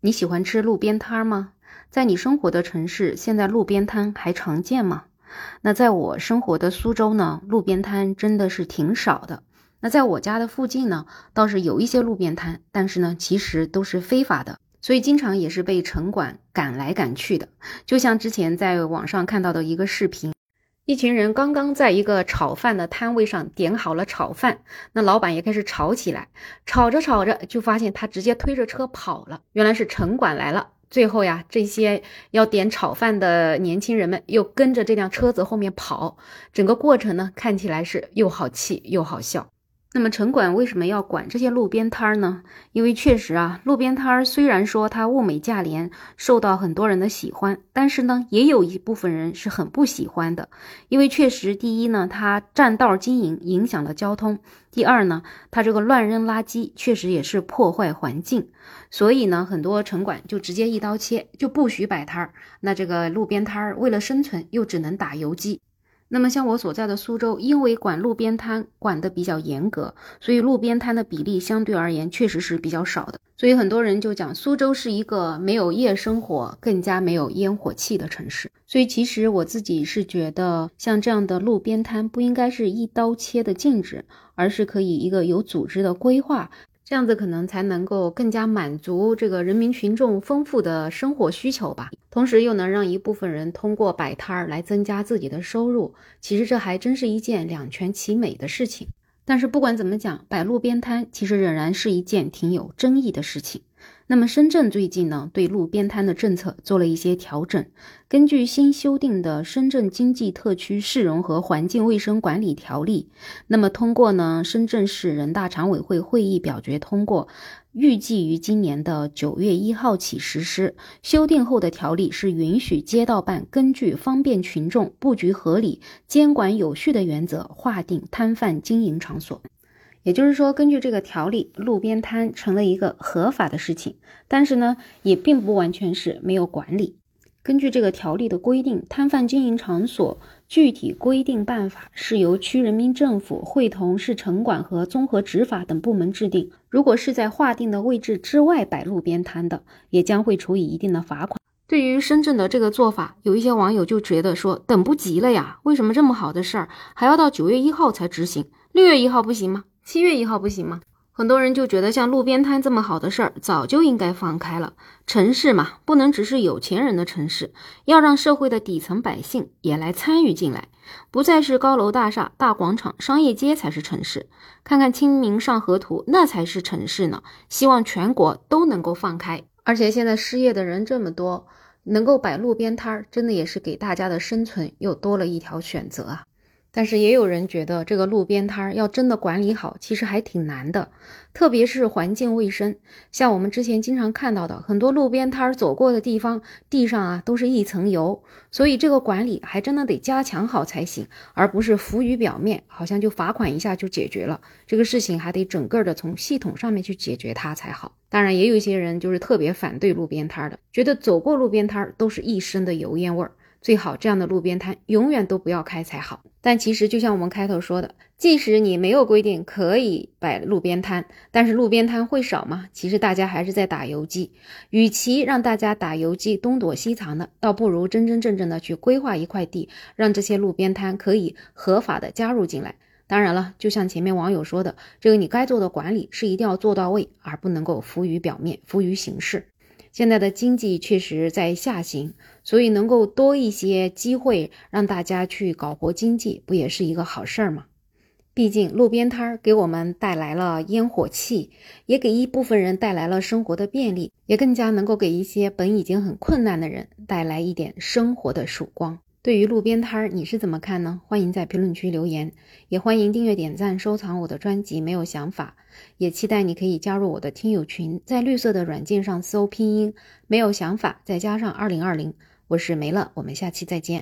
你喜欢吃路边摊吗？在你生活的城市，现在路边摊还常见吗？那在我生活的苏州呢，路边摊真的是挺少的。那在我家的附近呢，倒是有一些路边摊，但是呢，其实都是非法的，所以经常也是被城管赶来赶去的。就像之前在网上看到的一个视频。一群人刚刚在一个炒饭的摊位上点好了炒饭，那老板也开始吵起来，吵着吵着就发现他直接推着车跑了，原来是城管来了。最后呀，这些要点炒饭的年轻人们又跟着这辆车子后面跑，整个过程呢看起来是又好气又好笑。那么城管为什么要管这些路边摊儿呢？因为确实啊，路边摊儿虽然说它物美价廉，受到很多人的喜欢，但是呢，也有一部分人是很不喜欢的。因为确实，第一呢，它占道经营，影响了交通；第二呢，它这个乱扔垃圾，确实也是破坏环境。所以呢，很多城管就直接一刀切，就不许摆摊儿。那这个路边摊儿为了生存，又只能打游击。那么像我所在的苏州，因为管路边摊管得比较严格，所以路边摊的比例相对而言确实是比较少的。所以很多人就讲苏州是一个没有夜生活、更加没有烟火气的城市。所以其实我自己是觉得，像这样的路边摊不应该是一刀切的禁止，而是可以一个有组织的规划。这样子可能才能够更加满足这个人民群众丰富的生活需求吧，同时又能让一部分人通过摆摊儿来增加自己的收入。其实这还真是一件两全其美的事情。但是不管怎么讲，摆路边摊其实仍然是一件挺有争议的事情。那么深圳最近呢，对路边摊的政策做了一些调整。根据新修订的《深圳经济特区市容和环境卫生管理条例》，那么通过呢，深圳市人大常委会会议表决通过，预计于今年的九月一号起实施。修订后的条例是允许街道办根据方便群众、布局合理、监管有序的原则，划定摊贩经营场所。也就是说，根据这个条例，路边摊成了一个合法的事情。但是呢，也并不完全是没有管理。根据这个条例的规定，摊贩经营场所具体规定办法是由区人民政府会同市城管和综合执法等部门制定。如果是在划定的位置之外摆路边摊的，也将会处以一定的罚款。对于深圳的这个做法，有一些网友就觉得说，等不及了呀，为什么这么好的事儿还要到九月一号才执行？六月一号不行吗？七月一号不行吗？很多人就觉得像路边摊这么好的事儿，早就应该放开了。城市嘛，不能只是有钱人的城市，要让社会的底层百姓也来参与进来，不再是高楼大厦、大广场、商业街才是城市。看看《清明上河图》，那才是城市呢。希望全国都能够放开。而且现在失业的人这么多，能够摆路边摊儿，真的也是给大家的生存又多了一条选择啊。但是也有人觉得，这个路边摊儿要真的管理好，其实还挺难的，特别是环境卫生。像我们之前经常看到的，很多路边摊儿走过的地方，地上啊都是一层油，所以这个管理还真的得加强好才行，而不是浮于表面，好像就罚款一下就解决了。这个事情还得整个的从系统上面去解决它才好。当然，也有一些人就是特别反对路边摊儿的，觉得走过路边摊儿都是一身的油烟味儿。最好这样的路边摊永远都不要开才好。但其实就像我们开头说的，即使你没有规定可以摆路边摊，但是路边摊会少吗？其实大家还是在打游击。与其让大家打游击东躲西藏的，倒不如真真正正的去规划一块地，让这些路边摊可以合法的加入进来。当然了，就像前面网友说的，这个你该做的管理是一定要做到位，而不能够浮于表面、浮于形式。现在的经济确实在下行，所以能够多一些机会让大家去搞活经济，不也是一个好事儿吗？毕竟路边摊儿给我们带来了烟火气，也给一部分人带来了生活的便利，也更加能够给一些本已经很困难的人带来一点生活的曙光。对于路边摊儿，你是怎么看呢？欢迎在评论区留言，也欢迎订阅、点赞、收藏我的专辑。没有想法，也期待你可以加入我的听友群，在绿色的软件上搜拼音“没有想法”，再加上二零二零，我是梅乐。我们下期再见。